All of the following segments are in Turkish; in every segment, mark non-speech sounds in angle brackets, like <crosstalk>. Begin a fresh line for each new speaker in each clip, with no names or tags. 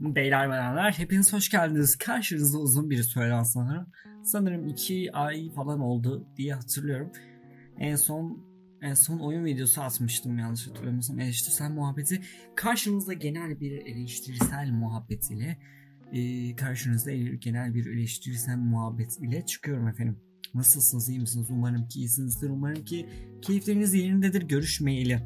Beyler bayanlar hepiniz hoş geldiniz. Karşınızda uzun bir süre sanırım. Sanırım 2 ay falan oldu diye hatırlıyorum. En son en son oyun videosu atmıştım yanlış hatırlamıyorsam. Eleştirisel muhabbeti karşınızda genel bir eleştirisel muhabbet ile e, karşınızda genel bir eleştirisel muhabbet ile çıkıyorum efendim. Nasılsınız iyi misiniz? Umarım ki iyisinizdir. Umarım ki keyifleriniz yerindedir görüşmeyeli.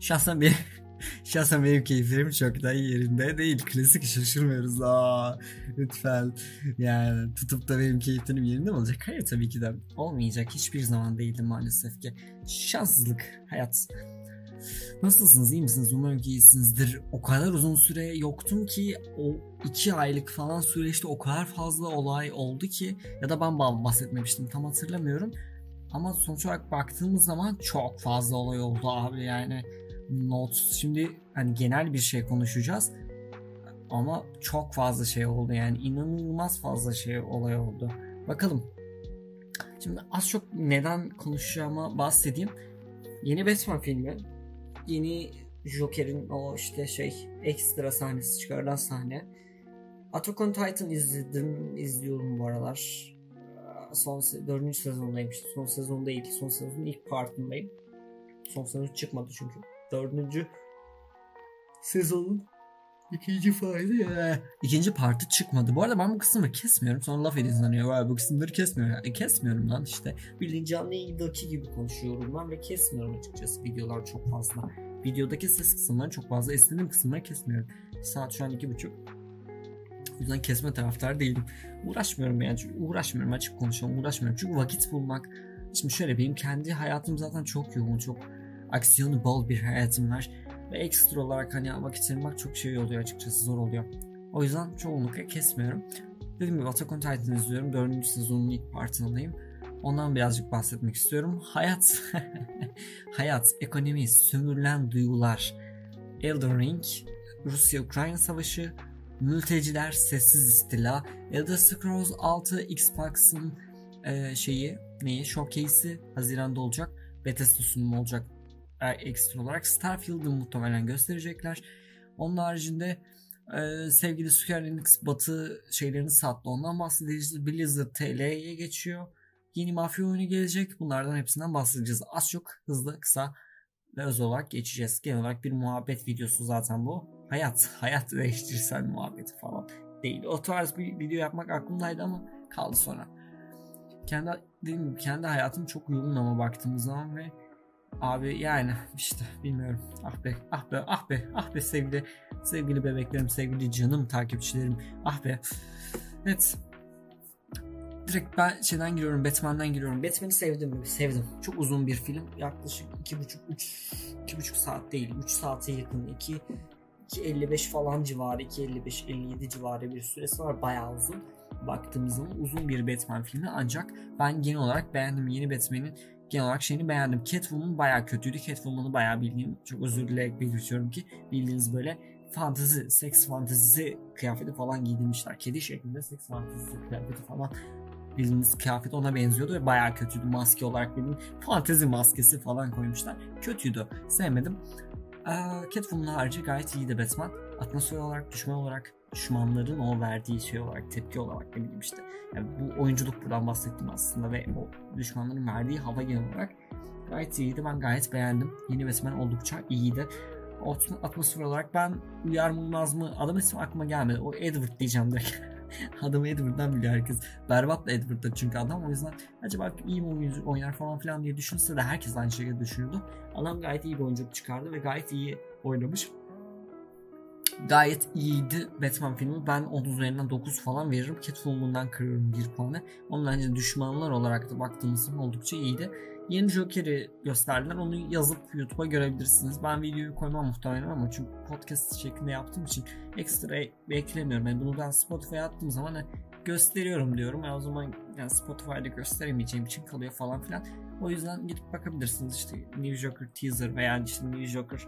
Şahsen bir <laughs> Şahsen benim keyiflerim çok da yerinde değil. Klasik şaşırmıyoruz. Aa, lütfen. Yani tutup da benim keyiflerim yerinde mi olacak? Hayır tabii ki de olmayacak. Hiçbir zaman değildi maalesef ki. Şanssızlık, hayat. Nasılsınız, iyi misiniz? Umarım ki iyisinizdir. O kadar uzun süre yoktum ki o iki aylık falan süreçte o kadar fazla olay oldu ki ya da ben bahsetmemiştim tam hatırlamıyorum. Ama sonuç olarak baktığımız zaman çok fazla olay oldu abi yani not şimdi hani genel bir şey konuşacağız ama çok fazla şey oldu yani inanılmaz fazla şey olay oldu. Bakalım. Şimdi az çok neden konuşacağıma bahsedeyim. Yeni Batman filmi. Yeni Joker'in o işte şey ekstra sahnesi çıkarılan sahne. Attack on Titan izledim, izliyorum bu aralar. Son dördüncü sezondayım işte. Son sezon değil. Son sezonun ilk partındayım. Son sezon çıkmadı çünkü dördüncü sezonun ikinci parti ya. İkinci parti çıkmadı. Bu arada ben bu kısımları kesmiyorum. Sonra laf edin sanıyor. Vay bu kısımları kesmiyorum. E, kesmiyorum lan işte. Bildiğin canlı yayındaki gibi konuşuyorum ben ve kesmiyorum açıkçası. Videolar çok fazla. Videodaki ses kısımları çok fazla. İstediğim kısımları kesmiyorum. Saat şu an iki buçuk. O yüzden kesme taraftar değilim. Uğraşmıyorum yani. Çünkü uğraşmıyorum açık konuşalım. Uğraşmıyorum. Çünkü vakit bulmak. Şimdi şöyle benim kendi hayatım zaten çok yoğun. Çok aksiyonu bol bir hayatım var. Ve ekstra olarak hani vakit ayırmak çok şey oluyor açıkçası zor oluyor. O yüzden çoğunlukla kesmiyorum. Dediğim gibi Attack on Titan izliyorum. Dördüncü sezonun ilk partındayım. Ondan birazcık bahsetmek istiyorum. Hayat, <laughs> hayat, ekonomi, sömürülen duygular, Elden Ring, Rusya-Ukrayna savaşı, mülteciler, sessiz istila, Elder Scrolls 6 Xbox'ın e, şeyi, neyi, showcase'i Haziran'da olacak. Bethesda sunumu olacak ekstra olarak Starfield'ı muhtemelen gösterecekler. Onun haricinde e, sevgili Square Enix Batı şeylerini sattı. Ondan bahsedeceğiz. Blizzard TL'ye geçiyor. Yeni mafya oyunu gelecek. Bunlardan hepsinden bahsedeceğiz. Az çok hızlı kısa ve öz olarak geçeceğiz. Genel olarak bir muhabbet videosu zaten bu. Hayat, <laughs> hayat değiştirsel muhabbeti falan değil. O tarz bir video yapmak aklımdaydı ama kaldı sonra. Kendi dediğim gibi kendi hayatım çok yoğun ama baktığımız zaman ve Abi yani işte bilmiyorum. Ah be, ah be, ah be, ah be sevgili sevgili bebeklerim, sevgili canım takipçilerim. Ah be. Evet. Direkt ben şeyden giriyorum, Batman'den giriyorum. Batman'i sevdim mi? Sevdim. Çok uzun bir film. Yaklaşık 2,5 3 2,5 saat değil. 3 saate yakın. 2 2.55 falan civarı, 2.55-57 civarı bir süresi var. Bayağı uzun. Baktığımız zaman uzun bir Batman filmi ancak ben genel olarak beğendim. Yeni Batman'in genel olarak şeyini beğendim. Catwoman bayağı kötüydü. Catwoman'ı bayağı bildiğim çok özür dileyerek belirtiyorum ki bildiğiniz böyle fantezi, seks fantezisi kıyafeti falan giydirmişler. Kedi şeklinde seks fantezisi kıyafeti falan bildiğiniz kıyafet ona benziyordu ve bayağı kötüydü. Maske olarak bildiğin fantezi maskesi falan koymuşlar. Kötüydü. Sevmedim. Ee, harici gayet iyiydi Batman. Atmosfer olarak, düşman olarak düşmanların o verdiği şey olarak tepki olarak ne bileyim işte yani bu oyunculuk buradan bahsettim aslında ve o düşmanların verdiği hava genel olarak gayet iyiydi. Ben gayet beğendim. Yeni Batman oldukça iyiydi. Atmosfer olarak ben uyarmaz mı? Adam ismi aklıma gelmedi. O Edward diyeceğim direkt. <laughs> Adamı Edward'dan biliyor herkes. Berbat da Edward'da çünkü adam. O yüzden acaba iyi mi oyuncu oynar falan filan diye düşünse de herkes aynı şekilde düşünüyordu. Adam gayet iyi bir oyunculuk çıkardı ve gayet iyi oynamış gayet iyiydi Batman filmi. Ben 10 üzerinden 9 falan veririm. Catwoman'dan kırıyorum 1 puanı. Onun bence düşmanlar olarak da baktığımız zaman oldukça iyiydi. Yeni Joker'i gösterdiler. Onu yazıp YouTube'a görebilirsiniz. Ben videoyu koymam muhtemelen ama çünkü podcast şeklinde yaptığım için ekstra beklemiyorum. Yani bunu ben Spotify'a attığım zaman gösteriyorum diyorum. Yani o zaman yani Spotify'da gösteremeyeceğim için kalıyor falan filan. O yüzden gidip bakabilirsiniz. İşte New Joker teaser veya işte New Joker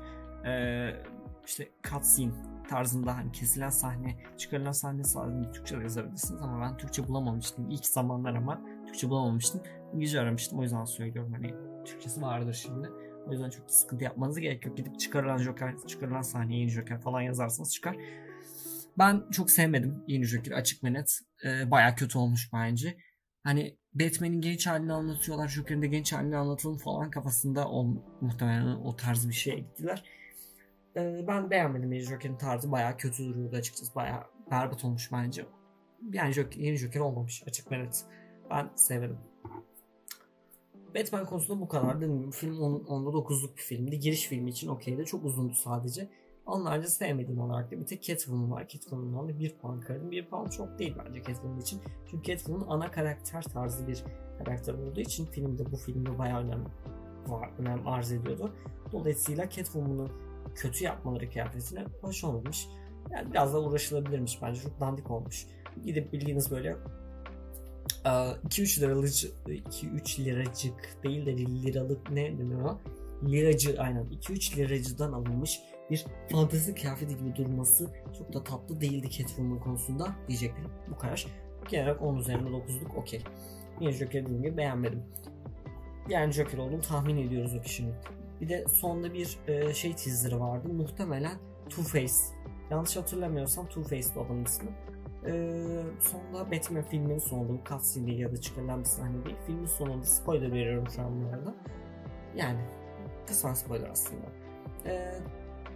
işte cutscene tarzında hani kesilen sahne, çıkarılan sahne sadece Türkçe yazabilirsiniz ama ben Türkçe bulamamıştım ilk zamanlar ama Türkçe bulamamıştım. İngilizce aramıştım o yüzden söylüyorum hani Türkçesi vardır şimdi. O yüzden çok sıkıntı yapmanıza gerek yok. Gidip çıkarılan Joker, çıkarılan sahne, yeni Joker falan yazarsanız çıkar. Ben çok sevmedim yeni Joker açık ve net. Ee, Baya kötü olmuş bence. Hani Batman'in genç halini anlatıyorlar. Joker'in de genç halini anlatalım falan kafasında o, muhtemelen o tarz bir şeye gittiler. Ee, ben beğenmedim yeni Joker'in tarzı. Baya kötü duruyordu açıkçası. Baya berbat olmuş bence. Yani Joker, yeni Joker olmamış açık ve net. Ben sevmedim. Batman konusunda bu kadar. Dediğim film on, onda 9'luk bir filmdi. Giriş filmi için okeydi. Çok uzundu sadece. Onlarca sevmediğim olarak da bir tek Catwoman var. Catwoman'dan da bir puan kırdım. Bir puan çok değil bence Catwoman için. Çünkü Catwoman ana karakter tarzı bir karakter olduğu için filmde bu filmde bayağı önemli var, önem arz ediyordu. Dolayısıyla Catwoman'ı kötü yapmaları kıyafetine hoş olmamış. Yani biraz da uğraşılabilirmiş bence. Çok dandik olmuş. Gidip bildiğiniz böyle 2-3 liralık 2-3 liracık değil de liralık ne deniyor? Liracı aynen 2-3 liracıdan alınmış bir fantezi kıyafeti gibi durması çok da tatlı değildi Catwoman konusunda diyeceklerim. Bu kadar. Genel olarak 10 üzerinde 9'luk okey. Yine Joker dediğim gibi beğenmedim. Yani Joker olduğunu tahmin ediyoruz o kişinin. Bir de sonda bir e, şey teaser'ı vardı. Muhtemelen Two-Face. Yanlış hatırlamıyorsam Two-Face'di adamın ismi. Ee, sonunda Batman filminin sonunda bu cutscene ya da çıkarılan bir sahne değil. Filmin sonunda spoiler veriyorum şu an bu arada. Yani kısmen spoiler aslında. Ee,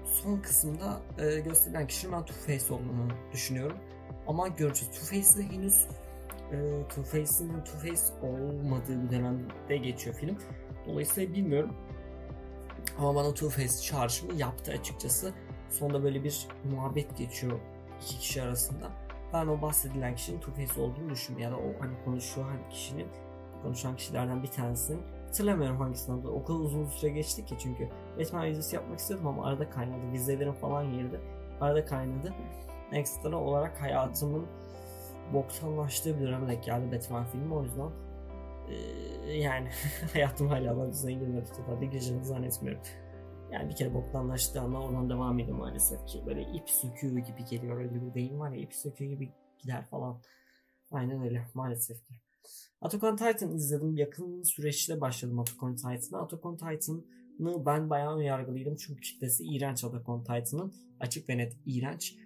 son kısımda e, gösterilen kişinin ben Two-Face olduğunu düşünüyorum. Ama göreceğiz. Two-Face'de henüz e, Two-Face'in Two-Face olmadığı bir dönemde geçiyor film. Dolayısıyla bilmiyorum. Ama bana Two-Face çağrışımı yaptı açıkçası. Sonunda böyle bir muhabbet geçiyor iki kişi arasında. Ben o bahsedilen kişinin Two-Face olduğunu düşünmüyorum. Ya da o hani konuşuyor hani kişinin konuşan kişilerden bir tanesinin hatırlamıyorum hangisinden oldu. O kadar uzun süre geçti ki çünkü Batman videosu yapmak istedim ama arada kaynadı. Vizelerim falan girdi. Arada kaynadı. Ekstra olarak hayatımın boktanlaştığı bir döneme denk geldi Batman filmi. O yüzden ee, yani <laughs> hayatım hala da düzene girmedi. Tabii gireceğini zannetmiyorum. Yani bir kere boktanlaştığı anda oradan devam ediyor maalesef ki. Böyle ip söküğü gibi geliyor. Öyle bir deyim var ya ip söküğü gibi gider falan. Aynen öyle maalesef ki. Attack Titan izledim. Yakın süreçte başladım Attack on Titan'a. Attack Titan'ı ben bayağı yargılıydım. Çünkü kitlesi iğrenç Attack Titan'ın. Açık ve net iğrenç.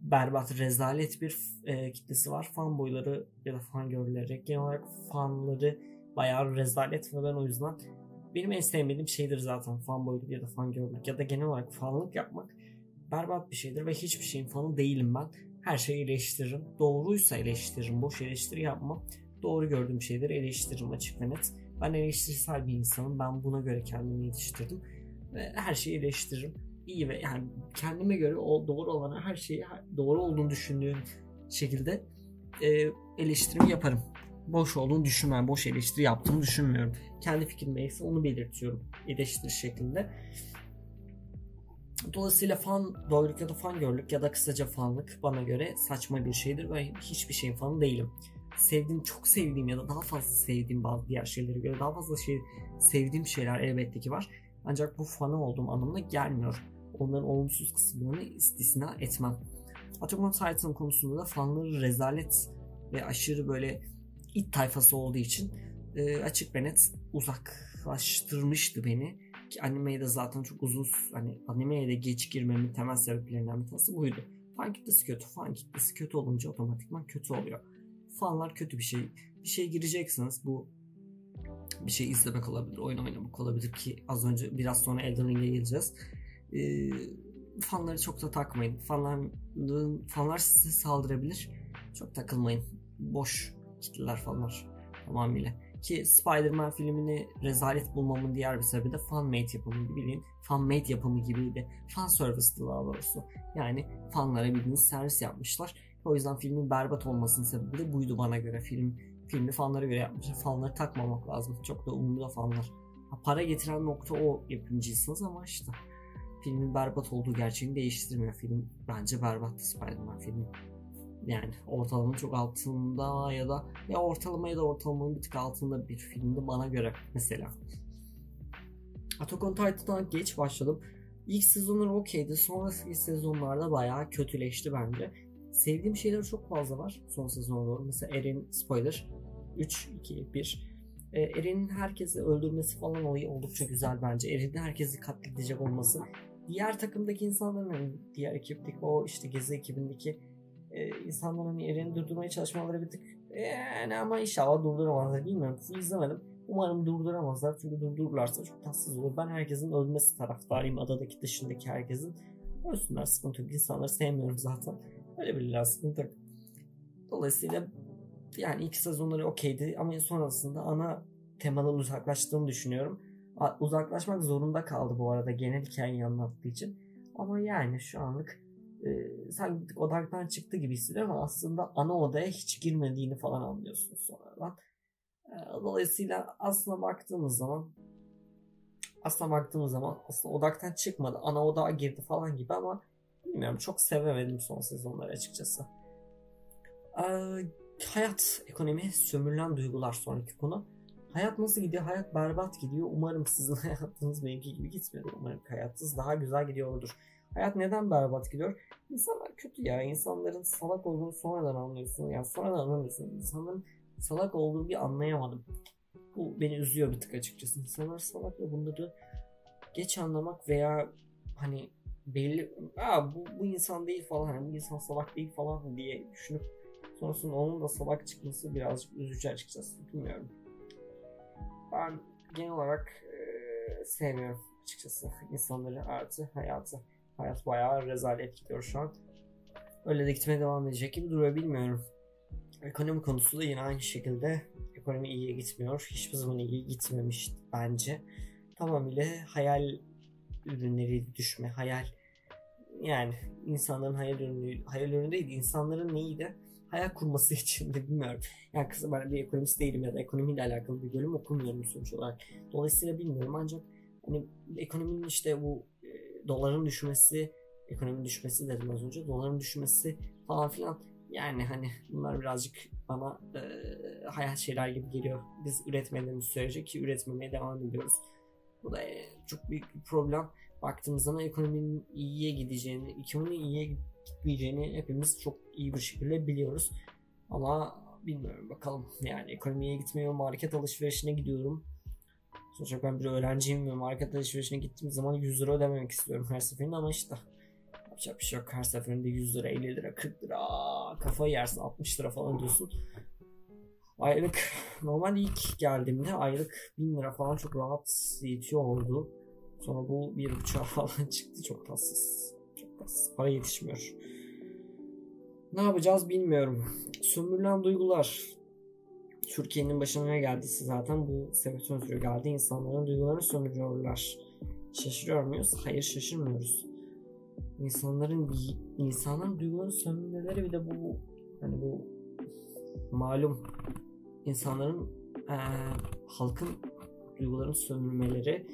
Berbat, rezalet bir e, kitlesi var. Fanboyları ya da fangirlleri, genel olarak fanları bayağı rezalet ve ben o yüzden benim en sevmediğim şeydir zaten fanboyluk ya da fangirllik ya da genel olarak fanlık yapmak berbat bir şeydir ve hiçbir şeyin fanı değilim ben. Her şeyi eleştiririm. Doğruysa eleştiririm. Boş eleştiri yapmam. Doğru gördüğüm şeyleri eleştiririm açık ve net. Ben eleştirisel bir insanım. Ben buna göre kendimi yetiştirdim. Ve her şeyi eleştiririm. İyi ve yani kendime göre o doğru olana her şeyi doğru olduğunu düşündüğüm şekilde e, eleştirimi yaparım. Boş olduğunu düşünmem. Boş eleştiri yaptığımı düşünmüyorum. Kendi fikrim neyse onu belirtiyorum eleştiri şeklinde. Dolayısıyla fan doğruluk ya da fan görlük ya da kısaca fanlık bana göre saçma bir şeydir ve hiçbir şeyin fanı değilim sevdiğim, çok sevdiğim ya da daha fazla sevdiğim bazı diğer şeylere göre daha fazla şey sevdiğim şeyler elbette ki var. Ancak bu fanı olduğum anlamına gelmiyor. Onların olumsuz kısımlarını istisna etmem. Attack on Titan konusunda da fanları rezalet ve aşırı böyle it tayfası olduğu için e, açık ve net uzaklaştırmıştı beni. Ki animeye de zaten çok uzun hani animeye de geç girmemin temel sebeplerinden bir tanesi buydu. Fan kitlesi kötü. Fan kitlesi kötü olunca otomatikman kötü oluyor fanlar kötü bir şey. Bir şey gireceksiniz bu bir şey izlemek olabilir, oyun oynamak olabilir ki az önce biraz sonra Elden Ring'e geleceğiz. Ee, fanları çok da takmayın. Fanların, fanlar size saldırabilir. Çok takılmayın. Boş kitleler fanlar tamamıyla. Ki Spider-Man filmini rezalet bulmamın diğer bir sebebi de fan-made yapımı bildiğin fan-made yapımı gibiydi. Fan service'dı daha doğrusu. Yani fanlara bildiğiniz servis yapmışlar o yüzden filmin berbat olmasının sebebi de buydu bana göre. Film filmi fanlara göre yapmışlar. Fanları takmamak lazım. Çok da umurda fanlar. Para getiren nokta o yapımcısınız ama işte filmin berbat olduğu gerçeğini değiştirmiyor. Film bence berbattı Spider-Man filmi. Yani ortalama çok altında ya da ya ortalama ya da ortalamanın bir tık altında bir filmdi bana göre mesela. Attack on Titan'dan geç başladım. İlk sezonlar okeydi. Sonraki sezonlarda bayağı kötüleşti bence. Sevdiğim şeyler çok fazla var son sezona doğru. Mesela Eren spoiler 3, 2, 1. Ee, Eren'in herkesi öldürmesi falan olayı oldukça güzel bence. Eren'in herkesi katledecek olması. Diğer takımdaki insanların, yani diğer ekipteki o işte gezi ekibindeki e, insanların hani yerini durdurmaya çalışmaları bir tık yani ama inşallah durduramazlar. Bilmiyorum izlemedim. Umarım durduramazlar. Çünkü durdururlarsa çok tatsız olur. Ben herkesin ölmesi taraftarıyım. Adadaki dışındaki herkesin. Ölsünler sıkıntı yok. İnsanları sevmiyorum zaten. Öyle bilirler sıkıntı dolayısıyla yani ilk sezonları okeydi ama sonrasında ana temadan uzaklaştığını düşünüyorum uzaklaşmak zorunda kaldı bu arada genel hikayeyi anlattığı için ama yani şu anlık e, sanki odaktan çıktı gibi hissediyorum ama aslında ana odaya hiç girmediğini falan anlıyorsun sonradan. E, dolayısıyla aslına baktığımız zaman aslına baktığımız zaman aslında odaktan çıkmadı. Ana odağa girdi falan gibi ama bilmiyorum çok sevemedim son sezonları açıkçası. E, hayat, ekonomi, sömürülen duygular sonraki konu. Hayat nasıl gidiyor? Hayat berbat gidiyor. Umarım sizin <laughs> hayatınız benimki gibi gitmiyor. Umarım hayatınız daha güzel gidiyordur. Hayat neden berbat gidiyor? İnsanlar kötü ya. İnsanların salak olduğunu sonradan anlıyorsun. Ya yani sonradan anlamıyorsun. İnsanların salak olduğunu bir anlayamadım. Bu beni üzüyor bir tık açıkçası. İnsanlar salak ve bunları geç anlamak veya hani belli Aa, bu, bu insan değil falan hani bu insan salak değil falan diye düşünüp sonrasında onun da salak çıkması birazcık üzücü açıkçası bilmiyorum. Ben genel olarak e, sevmiyorum açıkçası insanları artı hayatı. Hayat bayağı rezalet gidiyor şu an. Öyle de gitmeye devam edecek gibi duruyor bilmiyorum. Ekonomi konusu da yine aynı şekilde ekonomi iyiye gitmiyor. Hiçbir zaman iyi gitmemiş bence. Tamamıyla hayal ürünleri düşme, hayal yani insanların hayal ürünü, hayal ürünü değil, insanların neydi? Hayal kurması <laughs> için de bilmiyorum. Yani kızım ben bir ekonomist değilim ya da ekonomiyle alakalı bir bölüm okumuyorum sonuç olarak. Dolayısıyla bilmiyorum ancak hani ekonominin işte bu doların düşmesi, ekonominin düşmesi dedim az önce. Doların düşmesi falan filan. Yani hani bunlar birazcık bana e, hayat şeyler gibi geliyor. Biz üretmediğimiz sürece ki üretmemeye devam ediyoruz. Bu da e, çok büyük bir problem. Baktığımız zaman ekonominin iyiye gideceğini, ekonominin iyiye gitmeyeceğini hepimiz çok iyi bir şekilde biliyoruz. Ama bilmiyorum bakalım. Yani ekonomiye gitmiyor, market alışverişine gidiyorum. Sonuçta ben bir öğrenciyim ve market alışverişine gittiğim zaman 100 lira ödememek istiyorum her seferinde ama işte yapacak bir şey yok. Her seferinde 100 lira, 50 lira, 40 lira kafayı yersin 60 lira falan diyorsun. Aylık normal ilk geldiğimde aylık 1000 lira falan çok rahat yetiyordu. Sonra bu bir buçuğa falan <laughs> çıktı çok tatsız. Para yetişmiyor. Ne yapacağız bilmiyorum. Sömürülen duygular. Türkiye'nin başına ne geldiyse zaten bu sebep sonucu geldi. İnsanların duygularını sömürüyorlar. Şaşırıyor muyuz? Hayır şaşırmıyoruz. İnsanların insanların duygularını sömürmeleri bir de bu hani bu malum insanların e, halkın duygularını sömürmeleri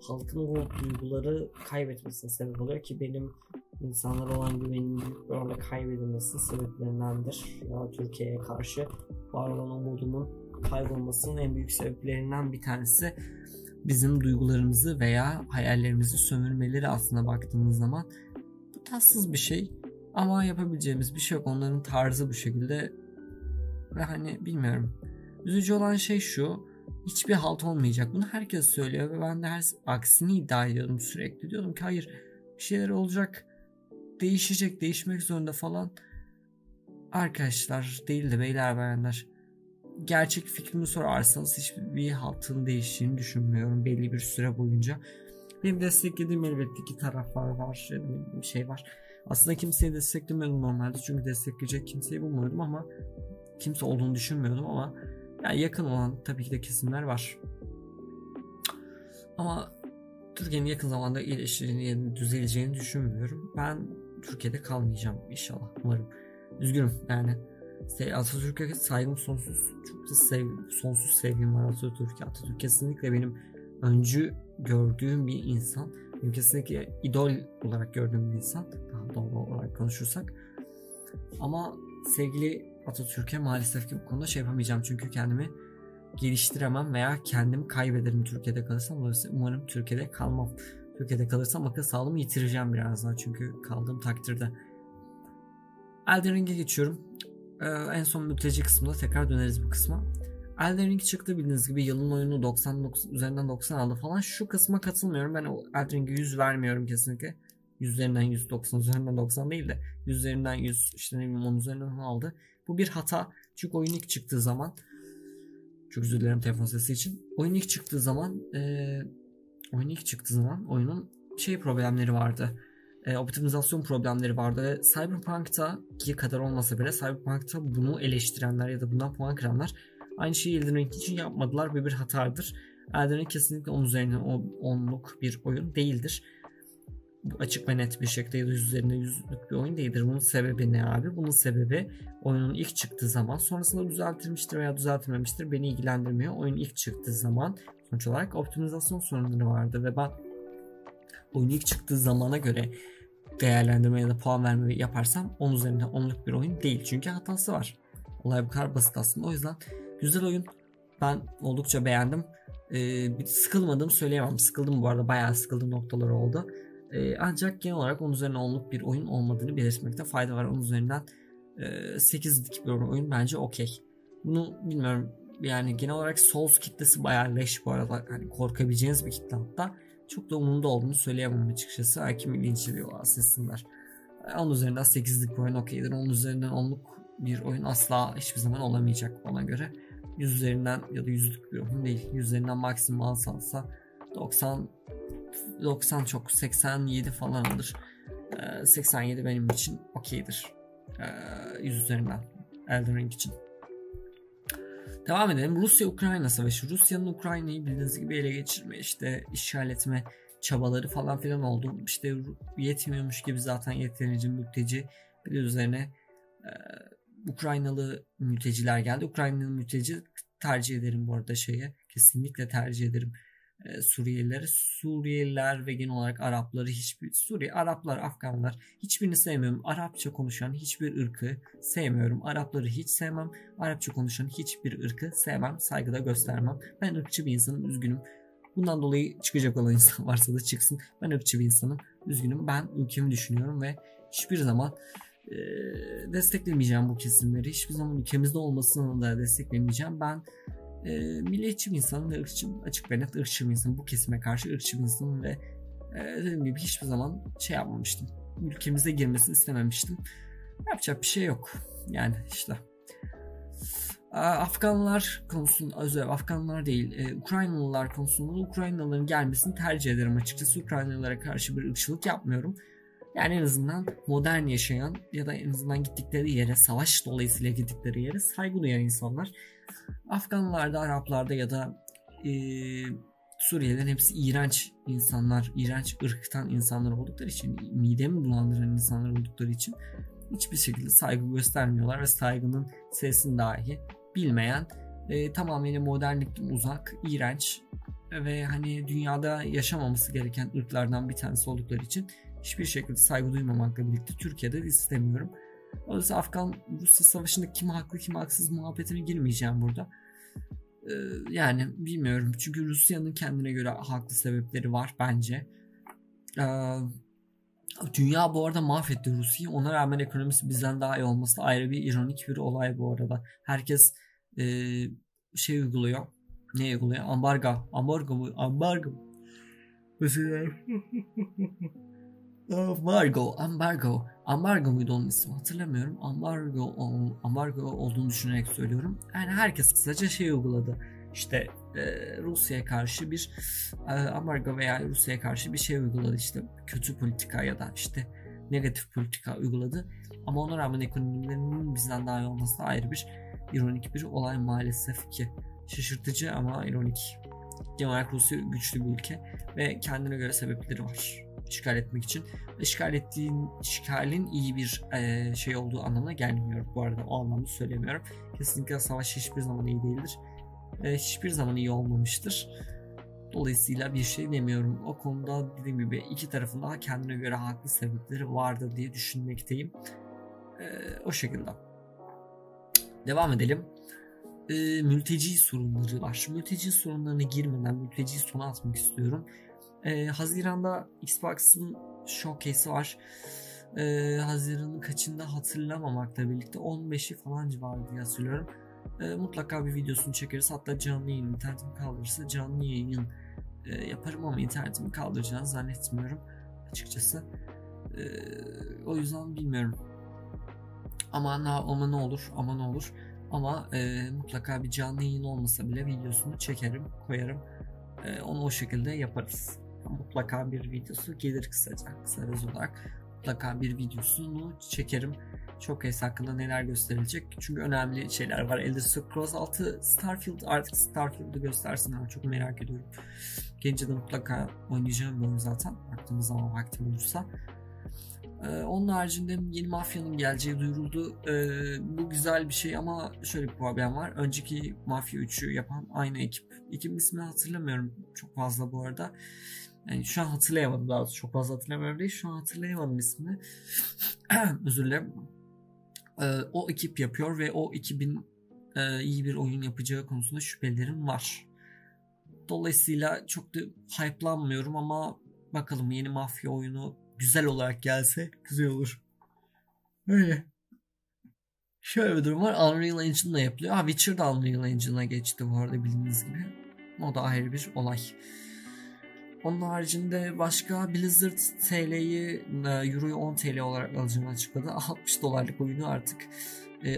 halkın bu duyguları kaybetmesine sebep oluyor ki benim insanlara olan güvenim büyük bir oranda kaybedilmesi sebeplerindendir. Ya Türkiye'ye karşı var olan umudumun kaybolmasının en büyük sebeplerinden bir tanesi bizim duygularımızı veya hayallerimizi sömürmeleri aslında baktığımız zaman bu tatsız bir şey ama yapabileceğimiz bir şey yok. Onların tarzı bu şekilde ve hani bilmiyorum. Üzücü olan şey şu hiçbir halt olmayacak. Bunu herkes söylüyor ve ben de her aksini iddia ediyordum sürekli. Diyordum ki hayır bir şeyler olacak değişecek değişmek zorunda falan. Arkadaşlar değil de beyler bayanlar gerçek fikrimi sorarsanız hiçbir haltın değiştiğini düşünmüyorum belli bir süre boyunca. Benim desteklediğim elbette ki taraflar var, bir şey var. Aslında kimseyi desteklemiyordum normalde çünkü destekleyecek kimseyi bulmuyordum ama kimse olduğunu düşünmüyordum ama yani yakın olan tabii ki de kesimler var. Ama Türkiye'nin yakın zamanda iyileşeceğini, düzeleceğini düşünmüyorum. Ben Türkiye'de kalmayacağım inşallah umarım. Üzgünüm yani. Atatürk'e saygım sonsuz. Çok da sev, sonsuz sevgim var Atatürk'e. Atatürk kesinlikle benim öncü gördüğüm bir insan. Benim kesinlikle idol olarak gördüğüm bir insan. Daha doğru olarak konuşursak. Ama sevgili Atatürk'e maalesef ki bu konuda şey yapamayacağım. Çünkü kendimi geliştiremem veya kendimi kaybederim Türkiye'de kalırsam. Dolayısıyla umarım Türkiye'de kalmam. Türkiye'de kalırsam akıl sağlığımı yitireceğim birazdan çünkü kaldığım takdirde. Elden Ring'e geçiyorum. Ee, en son mülteci kısmında tekrar döneriz bu kısma. Elden Ring çıktı bildiğiniz gibi yılın oyunu 99 üzerinden 90 aldı falan. Şu kısma katılmıyorum. Ben Elden Ring'e 100 vermiyorum kesinlikle. 100 üzerinden 100, 90 üzerinden 90 değil de 100 üzerinden 100 işte ne bileyim 10 üzerinden 10 aldı. Bu bir hata. Çünkü oyun ilk çıktığı zaman çok özür telefon sesi için. Oyun ilk çıktığı zaman e, oyun ilk çıktığı zaman oyunun şey problemleri vardı. E, optimizasyon problemleri vardı ve Cyberpunk'ta ki kadar olmasa bile Cyberpunk'ta bunu eleştirenler ya da bundan puan kıranlar aynı şeyi Elden Ring için yapmadılar ve bir hatadır. Elden Ring kesinlikle 10 üzerinden 10'luk bir oyun değildir. Açık ve net bir şekilde 100 üzerinde 100'lük bir oyun değildir. Bunun sebebi ne abi? Bunun sebebi oyunun ilk çıktığı zaman sonrasında düzeltilmiştir veya düzeltilmemiştir beni ilgilendirmiyor. Oyun ilk çıktığı zaman sonuç olarak optimizasyon sorunları vardı ve ben oyun ilk çıktığı zamana göre değerlendirme ya da puan verme yaparsam 10 üzerinden 10'luk bir oyun değil. Çünkü hatası var. Olay bu kadar basit aslında. O yüzden güzel oyun. Ben oldukça beğendim. Ee, sıkılmadım söyleyemem. Sıkıldım bu arada. Bayağı sıkıldığım noktalar oldu. Ee, ancak genel olarak 10 üzerinden 10'luk bir oyun olmadığını belirtmekte fayda var. 10 üzerinden e, 8'lik bir oyun bence okey. Bunu bilmiyorum. Yani genel olarak Souls kitlesi bayağı leş bu arada. Hani korkabileceğiniz bir kitle hatta çok da umurumda olduğunu söyleyemem açıkçası. Hakim linç ediyorlar sesinler. 10 üzerinden 8'lik bir oyun okeydir. 10 üzerinden 10'luk bir oyun asla hiçbir zaman olamayacak bana göre. 100 üzerinden ya da 100'lük bir oyun değil. 100 üzerinden maksimum alsansa 90 90 çok 87 falan alır. 87 benim için okeydir. 100 üzerinden Elden Ring için. Devam edelim. Rusya-Ukrayna savaşı. Rusya'nın Ukrayna'yı bildiğiniz gibi ele geçirme, işte işgal etme çabaları falan filan oldu. İşte yetmiyormuş gibi zaten yeterince mülteci bir üzerine e, Ukraynalı mülteciler geldi. Ukraynalı mülteci tercih ederim bu arada şeye. Kesinlikle tercih ederim e, Suriyelileri. Suriyeliler ve genel olarak Arapları hiçbir Suriye, Araplar, Afganlar hiçbirini sevmiyorum. Arapça konuşan hiçbir ırkı sevmiyorum. Arapları hiç sevmem. Arapça konuşan hiçbir ırkı sevmem. Saygıda göstermem. Ben ırkçı bir insanım. Üzgünüm. Bundan dolayı çıkacak olan insan <laughs> varsa da çıksın. Ben ırkçı bir insanım. Üzgünüm. Ben ülkemi düşünüyorum ve hiçbir zaman e, desteklemeyeceğim bu kesimleri. Hiçbir zaman ülkemizde olmasını da desteklemeyeceğim. Ben e, milliyetçi bir insanım ve ırkçı, açık ve net ırkçı bir insanım. Bu kesime karşı ırkçı bir insanım ve e, dediğim gibi hiçbir zaman şey yapmamıştım. Ülkemize girmesini istememiştim. Yapacak bir şey yok. Yani işte. Afganlar konusunda özel Afganlar değil e, Ukraynalılar konusunda Ukraynalıların gelmesini tercih ederim açıkçası Ukraynalılara karşı bir ırkçılık yapmıyorum yani en azından modern yaşayan ya da en azından gittikleri yere savaş dolayısıyla gittikleri yere saygı duyan insanlar Afganlarda, Araplarda ya da e, Suriyelilerin hepsi iğrenç insanlar, iğrenç ırktan insanlar oldukları için, midemi bulandıran insanlar oldukları için hiçbir şekilde saygı göstermiyorlar ve saygının sesini dahi bilmeyen, e, tamamen modernlikten uzak, iğrenç ve hani dünyada yaşamaması gereken ırklardan bir tanesi oldukları için hiçbir şekilde saygı duymamakla birlikte Türkiye'de de istemiyorum. Oysa Afgan-Rusya savaşında kim haklı kim haksız muhabbetine girmeyeceğim burada. Ee, yani bilmiyorum çünkü Rusya'nın kendine göre haklı sebepleri var bence. Ee, dünya bu arada mahvetti Rusya'yı. Ona rağmen ekonomisi bizden daha iyi olması ayrı bir ironik bir olay bu arada. Herkes e, şey uyguluyor. Ne uyguluyor? Ambargo. Ambargo mu? Ambargo. Mesela <laughs> Ambargo, Ambargo. Ambargo muydu onun ismi hatırlamıyorum. Ambargo, Ambargo olduğunu düşünerek söylüyorum. Yani herkes kısaca şey uyguladı. İşte e, Rusya'ya karşı bir e, ambargo veya Rusya'ya karşı bir şey uyguladı. İşte kötü politika ya da işte negatif politika uyguladı. Ama ona rağmen ekonomilerinin bizden daha iyi olması ayrı bir ironik bir olay maalesef ki. Şaşırtıcı ama ironik. Genel olarak Rusya güçlü bir ülke ve kendine göre sebepleri var işgal etmek için. İşgal ettiğin işgalin iyi bir e, şey olduğu anlamına gelmiyor bu arada o anlamda söylemiyorum. Kesinlikle savaş hiçbir zaman iyi değildir. E, hiçbir zaman iyi olmamıştır. Dolayısıyla bir şey demiyorum. O konuda dediğim gibi iki tarafın daha kendine göre haklı sebepleri vardı diye düşünmekteyim. E, o şekilde. Devam edelim. E, mülteci sorunları var. Mülteci sorunlarına girmeden mülteci sona atmak istiyorum. E, Haziran'da Xbox'ın showcase'i var. E, Haziran'ın kaçında hatırlamamakla birlikte 15'i falan civarı diye hatırlıyorum. E, mutlaka bir videosunu çekeriz. Hatta canlı yayın internetim kaldırırsa canlı yayın e, yaparım ama internetimi kaldıracağını zannetmiyorum açıkçası. E, o yüzden bilmiyorum. Ama ne, ama ne olur ama ne olur. Ama e, mutlaka bir canlı yayın olmasa bile videosunu çekerim, koyarım. E, onu o şekilde yaparız. Mutlaka bir videosu gelir kısaca, kısa öz olarak. Mutlaka bir videosunu çekerim. Çok kez hakkında neler gösterilecek. Çünkü önemli şeyler var. Elder Scrolls 6 Starfield artık Starfield'ı göstersinler. Çok merak ediyorum. Gelince de mutlaka oynayacağım bir zaten. Baktığımız zaman vaktim olursa. Ee, onun haricinde yeni Mafya'nın geleceği duyuruldu. Ee, bu güzel bir şey ama şöyle bir problem var. Önceki Mafya 3'ü yapan aynı ekip. Ekibin ismini hatırlamıyorum çok fazla bu arada. Yani şu an hatırlayamadım daha çok fazla hatırlamıyorum değil. Şu an hatırlayamadım ismini. <clears throat> Özür dilerim. Ee, o ekip yapıyor ve o ekibin e, iyi bir oyun yapacağı konusunda şüphelerim var. Dolayısıyla çok da hype'lanmıyorum ama bakalım yeni mafya oyunu güzel olarak gelse güzel olur. Öyle. Şöyle bir durum var. Unreal Engine'da yapılıyor. Ha Witcher da Unreal Engine'a geçti bu arada bildiğiniz gibi. O da ayrı bir olay. Onun haricinde başka Blizzard TL'yi e, Euro'yu 10 TL olarak alacağını açıkladı. <laughs> 60 dolarlık oyunu artık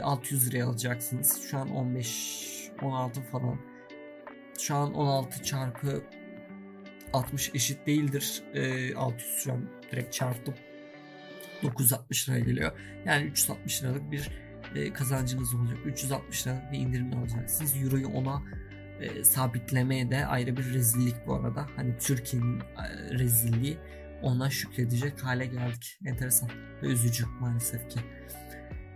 600 e, liraya alacaksınız. Şu an 15 16 falan. Şu an 16 çarpı 60 eşit değildir. 600 şu an direkt çarptım. 960 lira geliyor. Yani 360 liralık bir e, kazancınız olacak. 360 liralık bir indirim alacaksınız. Euro'yu ona e, sabitlemeye de ayrı bir rezillik bu arada. Hani Türkiye'nin e, rezilliği ona şükredecek hale geldik. Enteresan ve üzücü maalesef ki.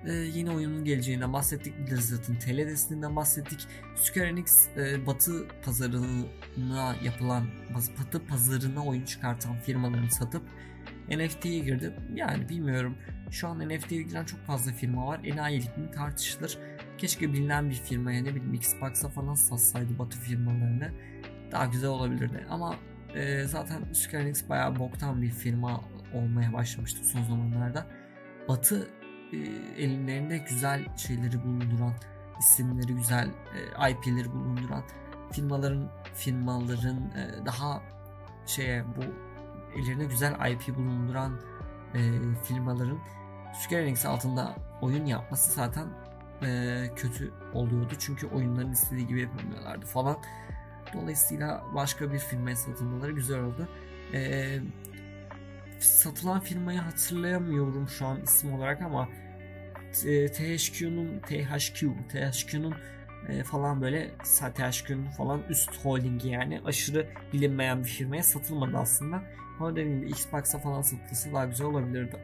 Ee, yeni oyunun geleceğinden bahsettik. Blizzard'ın TL desteğinden bahsettik. Square Enix e, batı pazarına yapılan batı pazarına oyun çıkartan firmalarını satıp NFT'ye girdi. Yani bilmiyorum. Şu an NFT'ye giren çok fazla firma var. Enayilik mi tartışılır. Keşke bilinen bir firmaya ne bileyim Xbox'a falan satsaydı batı firmalarını. Daha güzel olabilirdi. Ama e, zaten Square Enix bayağı boktan bir firma olmaya başlamıştı son zamanlarda. Batı e, ellerinde güzel şeyleri bulunduran, isimleri güzel e, IP'leri bulunduran firmaların firmaların e, daha şeye bu ellerinde güzel IP bulunduran e, firmaların Square Enix altında oyun yapması zaten e, kötü oluyordu. Çünkü oyunların istediği gibi yapamıyorlardı falan. Dolayısıyla başka bir firmaya satılmaları güzel oldu. E, satılan firmayı hatırlayamıyorum şu an isim olarak ama e, THQ'nun THQ THQ'nun e, falan böyle THQ'nun falan üst holdingi yani aşırı bilinmeyen bir firmaya satılmadı aslında. Ama dediğim gibi Xbox'a falan satılsa daha güzel olabilirdi.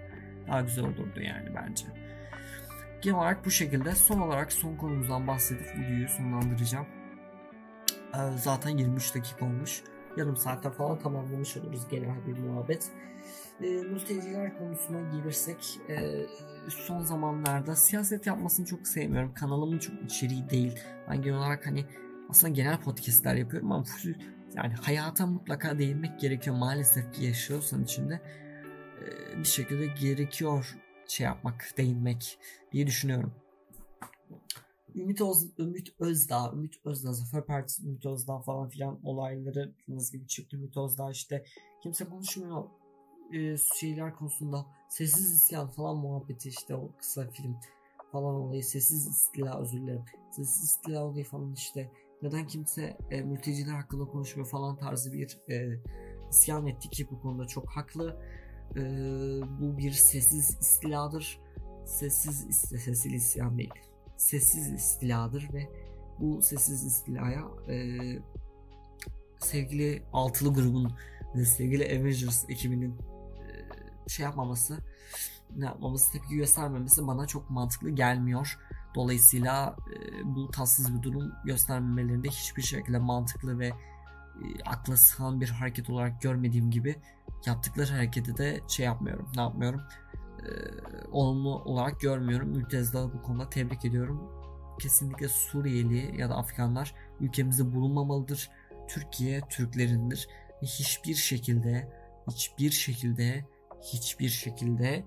Daha güzel olurdu yani bence. Genel olarak bu şekilde. Son olarak son konumuzdan bahsedip videoyu sonlandıracağım. Ee, zaten 23 dakika olmuş. Yarım saatte falan tamamlamış oluruz genel bir muhabbet. E, mülteciler konusuna gelirsek e, son zamanlarda siyaset yapmasını çok sevmiyorum. Kanalımın çok içeriği değil. Ben genel olarak hani aslında genel podcastler yapıyorum ama yani hayata mutlaka değinmek gerekiyor. Maalesef ki yaşıyorsan içinde e, bir şekilde gerekiyor şey yapmak, değinmek diye düşünüyorum. Ümit, Öz, Ümit Özdağ, Ümit Özdağ, Zafer Partisi Ümit Özdağ falan filan olayları nasıl gibi çıktı. Ümit Özdağ işte kimse konuşmuyor e, şeyler konusunda. Sessiz isyan falan muhabbeti işte o kısa film falan olayı sessiz istila özür dilerim. Sessiz istila olayı falan işte neden kimse e, mülteciler hakkında konuşmuyor falan tarzı bir e, isyan etti ki bu konuda çok haklı e, bu bir sessiz istiladır sessiz sessiz isyan değil sessiz istiladır ve bu sessiz istilaya e, sevgili altılı grubun ve sevgili Avengers ekibinin şey yapmaması ne yapmaması tepki göstermemesi bana çok mantıklı gelmiyor. Dolayısıyla e, bu tatsız bir durum göstermemelerinde hiçbir şekilde mantıklı ve e, akla sığan bir hareket olarak görmediğim gibi yaptıkları hareketi de şey yapmıyorum. Ne yapmıyorum? E, olumlu olarak görmüyorum. Mültezdağı bu konuda tebrik ediyorum. Kesinlikle Suriyeli ya da Afganlar ülkemizde bulunmamalıdır. Türkiye Türklerindir. Hiçbir şekilde hiçbir şekilde hiçbir şekilde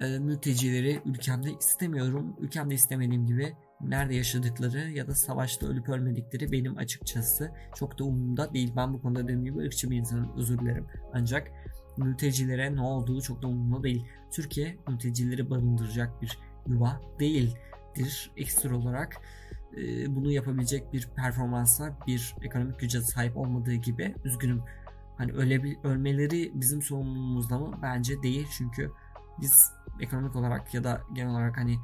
e, mültecileri ülkemde istemiyorum. Ülkemde istemediğim gibi nerede yaşadıkları ya da savaşta ölüp ölmedikleri benim açıkçası çok da umurumda değil. Ben bu konuda dediğim gibi ırkçı bir insanım özür dilerim. Ancak mültecilere ne olduğu çok da umurumda değil. Türkiye mültecileri barındıracak bir yuva değildir. Ekstra olarak e, bunu yapabilecek bir performansa, bir ekonomik güce sahip olmadığı gibi üzgünüm. Hani öle, ölmeleri bizim sorumluluğumuzda mı? Bence değil. Çünkü biz ekonomik olarak ya da genel olarak hani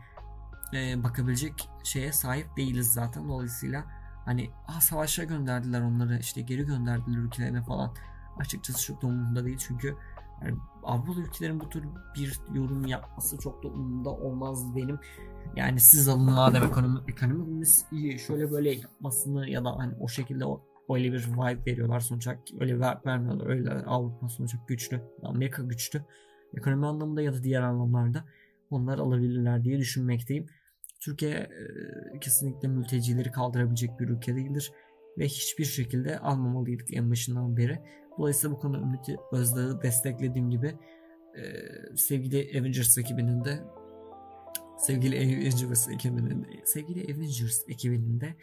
e, bakabilecek şeye sahip değiliz zaten. Dolayısıyla hani ah savaşa gönderdiler onları işte geri gönderdiler ülkelerine falan. Açıkçası çok da umurumda değil çünkü yani Avrupalı ülkelerin bu tür bir yorum yapması çok da umurumda olmaz benim. Yani siz alın madem ekonomi, ekonomimiz iyi şöyle böyle yapmasını ya da hani o şekilde o, öyle bir vibe veriyorlar sonuçta öyle vermiyorlar öyle Avrupa sonuçta güçlü Amerika güçlü ekonomi anlamında ya da diğer anlamlarda onlar alabilirler diye düşünmekteyim. Türkiye e, kesinlikle mültecileri kaldırabilecek bir ülke değildir ve hiçbir şekilde almamalıydık en başından beri. Dolayısıyla bu konuda Ümit Özdağ'ı desteklediğim gibi e, sevgili Avengers ekibinin de sevgili Avengers ekibinin sevgili Avengers ekibinin de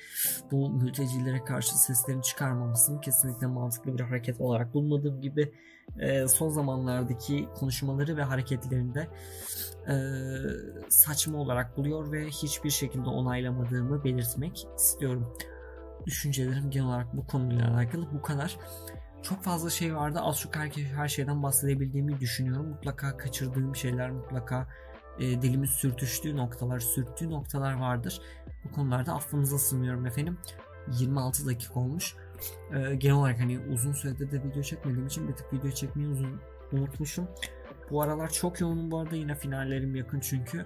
bu mültecilere karşı seslerini çıkarmamasını kesinlikle mantıklı bir hareket olarak bulmadığım gibi e, son zamanlardaki konuşmaları ve hareketlerinde e, saçma olarak buluyor ve hiçbir şekilde onaylamadığımı belirtmek istiyorum. Düşüncelerim genel olarak bu konuyla alakalı bu kadar. Çok fazla şey vardı. Az çok her, her şeyden bahsedebildiğimi düşünüyorum. Mutlaka kaçırdığım şeyler, mutlaka e, dilimin sürtüştüğü noktalar, sürttüğü noktalar vardır. Bu konularda affınıza sığınıyorum efendim. 26 dakika olmuş. E, genel olarak hani uzun sürede de video çekmediğim için bir tık video çekmeyi uzun unutmuşum. Bu aralar çok yoğunum bu arada yine finallerim yakın çünkü.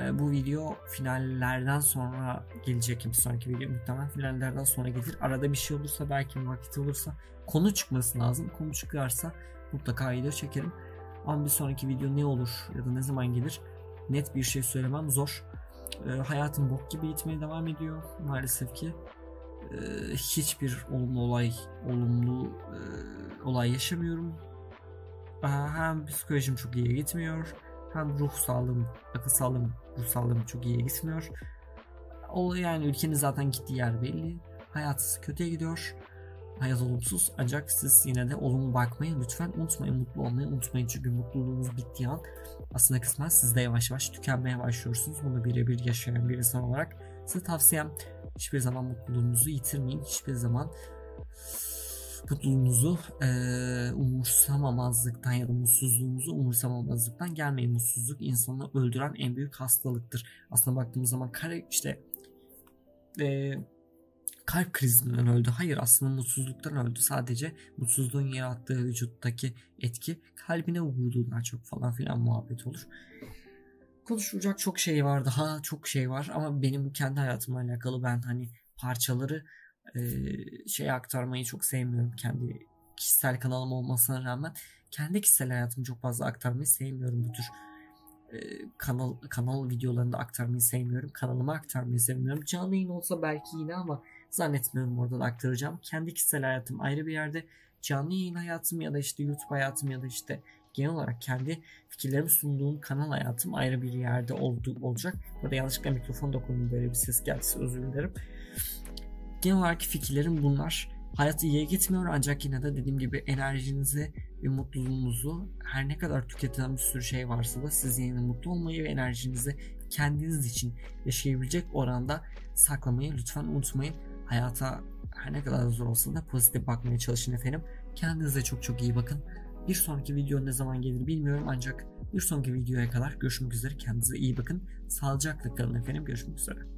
E, bu video finallerden sonra gelecek bir sonraki video muhtemelen finallerden sonra gelir. Arada bir şey olursa belki vakit olursa konu çıkması lazım. Konu çıkarsa mutlaka video çekerim. Ama bir sonraki video ne olur ya da ne zaman gelir net bir şey söylemem zor. E, hayatım bok gibi gitmeye devam ediyor maalesef ki. E, hiçbir olumlu olay, olumlu e, olay yaşamıyorum. E, hem psikolojim çok iyi gitmiyor. Hem ruh sağlığım, akıl sağlığım, ruh sağlığım çok iyi gitmiyor. O yani ülkenin zaten gittiği yer belli. Hayat kötüye gidiyor. Hayat olumsuz ancak siz yine de olumlu bakmayı lütfen unutmayın. Mutlu olmayı unutmayın çünkü mutluluğunuz bittiği an aslında kısmen siz de yavaş yavaş tükenmeye başlıyorsunuz. Bunu birebir yaşayan bir insan olarak size tavsiyem hiçbir zaman mutluluğunuzu yitirmeyin. Hiçbir zaman mutluluğunuzu e, umursamamazlıktan ya da mutsuzluğunuzu umursamamazlıktan gelmeyin. Mutsuzluk insanı öldüren en büyük hastalıktır. Aslında baktığımız zaman kare işte e, kalp krizinden öldü. Hayır aslında mutsuzluktan öldü. Sadece mutsuzluğun yarattığı vücuttaki etki kalbine vurdu daha çok falan filan muhabbet olur. Konuşulacak çok şey var daha çok şey var ama benim kendi hayatımla alakalı ben hani parçaları e, şey aktarmayı çok sevmiyorum. Kendi kişisel kanalım olmasına rağmen kendi kişisel hayatımı çok fazla aktarmayı sevmiyorum bu tür e, kanal kanal videolarında aktarmayı sevmiyorum. Kanalıma aktarmayı sevmiyorum. Canlı yayın olsa belki yine ama zannetmiyorum oradan aktaracağım. Kendi kişisel hayatım ayrı bir yerde. Canlı yayın hayatım ya da işte YouTube hayatım ya da işte genel olarak kendi fikirlerimi sunduğum kanal hayatım ayrı bir yerde oldu, olacak. Burada yanlışlıkla mikrofon dokundum böyle bir ses gelse özür dilerim. Genel olarak fikirlerim bunlar. Hayat iyiye gitmiyor ancak yine de dediğim gibi enerjinizi ve mutluluğunuzu her ne kadar tüketilen bir sürü şey varsa da siz yine mutlu olmayı ve enerjinizi kendiniz için yaşayabilecek oranda saklamayı lütfen unutmayın. Hayata her ne kadar zor olsa da pozitif bakmaya çalışın efendim. Kendinize çok çok iyi bakın. Bir sonraki video ne zaman gelir bilmiyorum ancak bir sonraki videoya kadar görüşmek üzere. Kendinize iyi bakın. Sağlıcakla kalın efendim. Görüşmek üzere.